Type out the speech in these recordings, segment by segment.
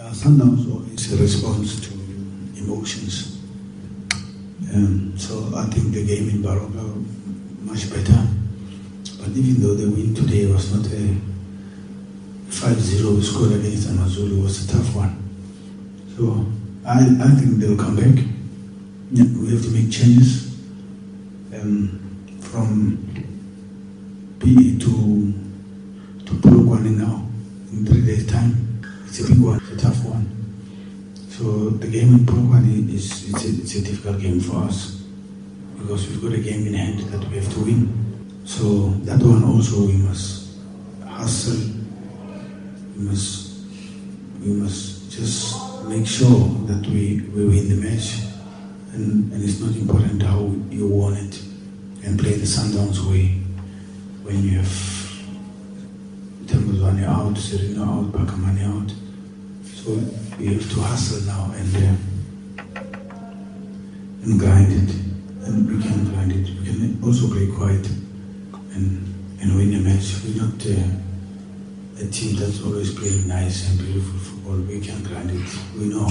Uh, Sundowns is a response to emotions. Um, so I think the game in Baroka much better. But even though the win today was not a 5-0 score against Amazulu, was a tough one. So I, I think they'll come back. Yeah, we have to make changes um, from PE to to Polokwane now in three days' time. It's a big one, it's a tough one. So the game in Polokwane is it's a, it's a difficult game for us because we've got a game in hand that we have to win. So that one also we must hustle. We must we must just make sure that we, we win the match. And, and it's not important how you won it and play the Sundowns way when you have Themba Zwane out, Sirino out, Phakamani out. We have to hustle now and uh, and grind it. And we can grind it. We can also play quiet and and win a match. We're not uh, a team that's always playing nice and beautiful football. We can grind it. We know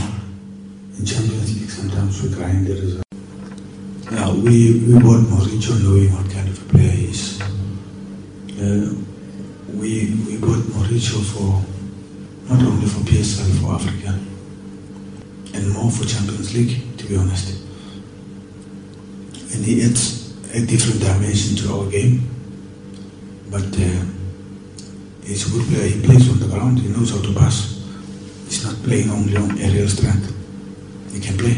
in Champions League sometimes we grind the result. Yeah, we, we bought Mauricio knowing what kind of a player he is. Uh, we, we bought Mauricio for not only for PSL, for Africa, and more for Champions League, to be honest. And he adds a different dimension to our game. But uh, he's a good player. He plays on the ground. He knows how to pass. He's not playing only on aerial strength. He can play.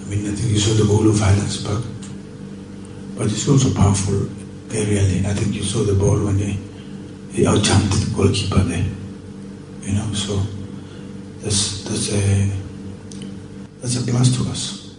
I mean, I think you saw the goal of Highlands Park. But he's also powerful aerially. I think you saw the ball when he, he outjumped the goalkeeper there. You know, so that's that's uh, a that's a plus to us.